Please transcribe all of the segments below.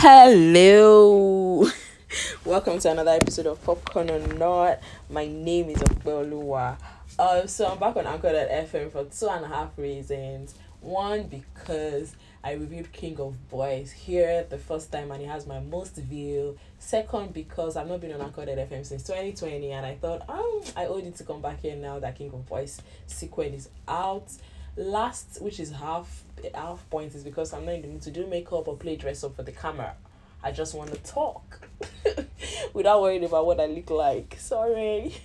Hello, welcome to another episode of Popcorn or Not. My name is Okbeoluwa. Uh, so I'm back on Anchor.fm for two and a half reasons. One, because I reviewed King of Boys here the first time and it has my most view. Second, because I've not been on Anchor.fm since 2020 and I thought, um, I owed it to come back here now that King of Boys sequel is out. Last, which is half half point, is because I'm not in the mood to do makeup or play dress up for the camera. I just want to talk without worrying about what I look like. Sorry.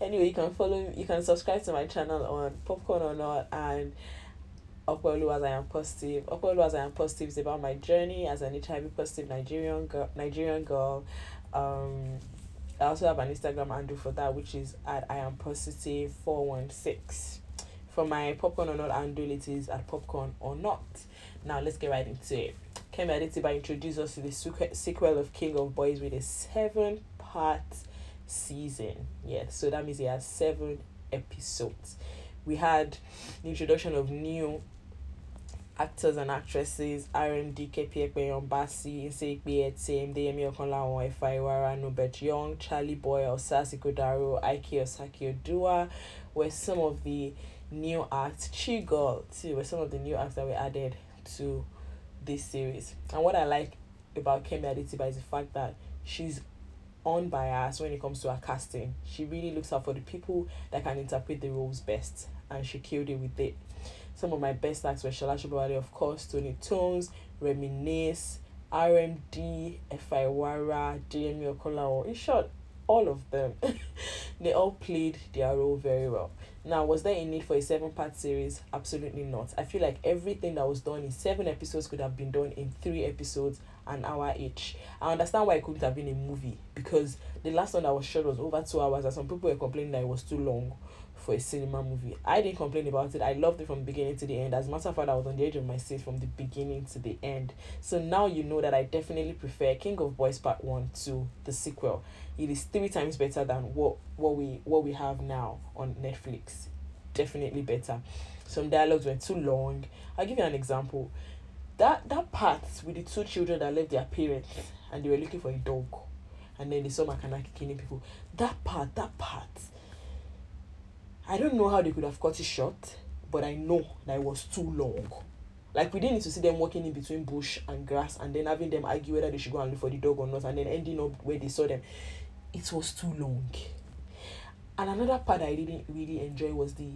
Anyway, you can follow, you can subscribe to my channel on Popcorn or Not and Okweolu as I am positive. Okweolu as I am positive is about my journey as an HIV positive Nigerian girl. Nigerian girl. Um, I also have an Instagram handle for that, which is at I am positive four one six. For my popcorn or not handle, it is at popcorn or not. Now let's get right into it. Kemi Adetiba introduced us to the sequel of King of Boys with a seven part season. Yeah, so that means it has seven episodes. We had the introduction of new actors and actresses RMD Keppy Ekpenyong Bassey, Nse Ikpe-Etim, Deyemi Okanlawon, Efaiwara, Norbert Young, Charly Boy, Osas Ighodaro, Ike Osaki Odua were some of the new acts. Chi Girl too were some of the new acts that were added to this series. And what I like about Kemi Adetiba is the fact that she's unbiased when it comes to her casting. She really looks out for the people that can interpret the roles best, and she killed it with it. Some of my best acts were Sobowale, of course, Toni Tones, Reminisce, RMD, Efa Iwara, Deyemi Okanlawon. In short, all of them. they all played their role very well. Now, was there a need for a seven part series? Absolutely not. I feel like everything that was done in seven episodes could have been done in three episodes, an hour each. I understand why it couldn't have been a movie because the last one that was shot was over two hours, and some people were complaining that it was too long for a cinema movie. I didn't complain about it. I loved it from beginning to the end. As a matter of fact, I was on the edge of my seat from the beginning to the end. So now you know that I definitely prefer King of Boys Part 1 to the sequel. It is three times better than what, what we what we have now on Netflix. Definitely better. Some dialogues were too long. I'll give you an example. That that part with the two children that left their parents and they were looking for a dog and then they saw Makanaki killing people. That part, that part I don't know how they could have cut it short, but I know that it was too long. Like we didn't need to see them walking in between bush and grass and then having them argue whether they should go and look for the dog or not, and then ending up where they saw them. It was too long. And another part I didn't really enjoy was the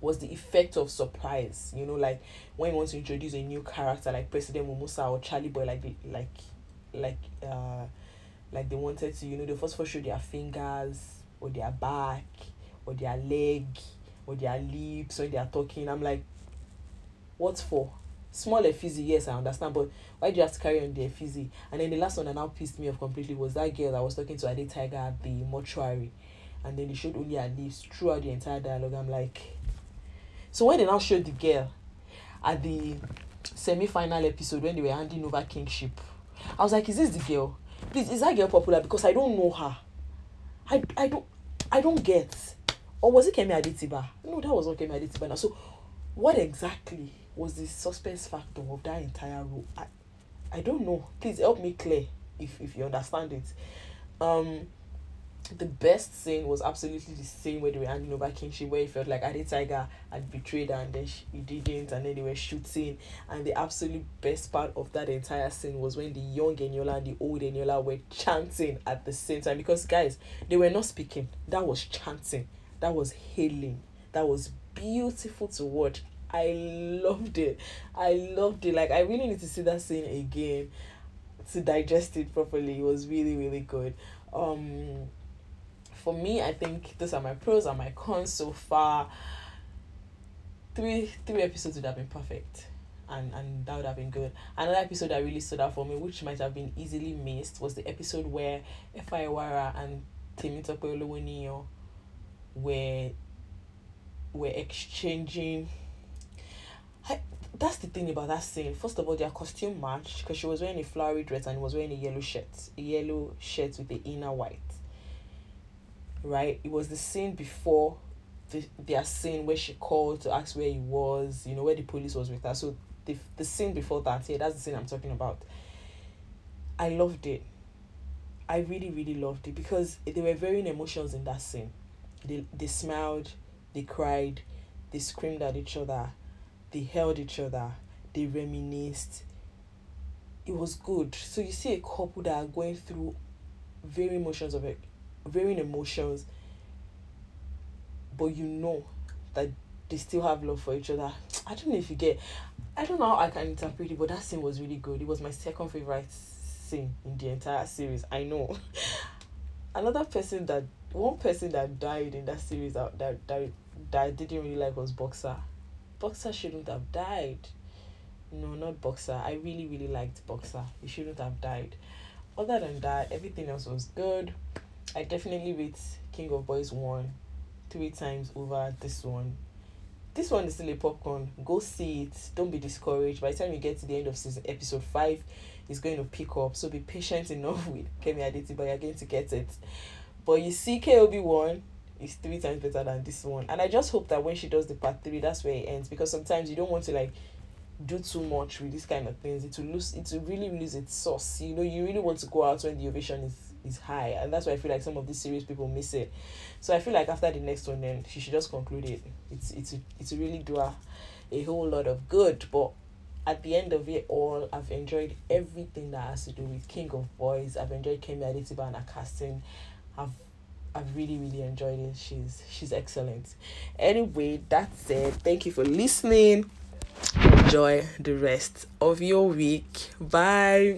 was the effect of surprise. You know, like when you want to introduce a new character like President Mumusa or Charly Boy, like they, like like uh like they wanted to, you know, they first first show their fingers or their back or their leg or their lips when they are talking. I'm like, what for? Small effigy, yes, I understand, but why do you have to carry on the effigy? And then the last one that now pissed me off completely was that girl that was talking to Ade Tiger at the mortuary, and then they showed only her lips throughout the entire dialogue. I'm like, so when they now showed the girl at the semi-final episode when they were handing over kingship, I was like, is this the girl? Please, is that girl popular? Because I don't know her. I, I don't I don't get or was it Kemi Adetiba? No, that was not Kemi Adetiba. Now, so what exactly was the suspense factor of that entire role? I, I don't know. Please help me clear if if you understand it. Um, the best scene was absolutely the same where they were handing over kingship, where it felt like Ade Tiger had betrayed her and then she, he didn't, and then they were shooting. And the absolute best part of that entire scene was when the young Eniola and the old Eniola were chanting at the same time because, guys, they were not speaking, that was chanting that was healing. That was beautiful to watch. I loved it. I loved it. Like i really need to see that scene again to digest it properly. It was really really good. Um for me i think those are my pros and my cons so far. Three three episodes would have been perfect and and that would have been good. Another episode that really stood out for me, which might have been easily missed, was the episode where Efa Iwara and Temitope were were exchanging I, that's the thing about that scene. First of all, their costume matched because she was wearing a flowery dress and was wearing a yellow shirt, a yellow shirt with the inner white. Right? It was the scene before the, their scene where she called to ask where he was, you know, where the police was with her. So the, the scene before that, yeah, that's the scene I'm talking about. I loved it. I really, really loved it because there were varying emotions in that scene. They, they smiled, they cried, they screamed at each other, they held each other, they reminisced. It was good. So you see a couple that are going through varying emotions of it, varying emotions, but you know that they still have love for each other. I don't know if you get. I don't know how I can interpret it, but that scene was really good. It was my second favorite scene in the entire series. I know. Another person that one person that died in that series that that that, that I didn't really like was Boxer. Boxer shouldn't have died. No, not Boxer. I really really liked Boxer. He shouldn't have died. Other than that, everything else was good. I definitely rate King of Boys one three times over this one. This one is still a popcorn. Go see it. Don't be discouraged. By the time you get to the end of season episode five, it's going to pick up. So be patient enough with Kemi but you're going to get it. But you see, KOB one is three times better than this one, and I just hope that when she does the part three, that's where it ends. Because sometimes you don't want to like do too much with these kind of things. It will lose. It will really lose its sauce. You know, you really want to go out when the ovation is is high, and that's why I feel like some of these series people miss it. So I feel like after the next one, then she should just conclude it. It's it's it's really do a, a whole lot of good, but at the end of it all, I've enjoyed everything that has to do with King of Boys. I've enjoyed Kemi Adetiba and her casting. I've I've really really enjoyed it. She's she's excellent. Anyway, that's it. Thank you for listening. Enjoy the rest of your week. Bye.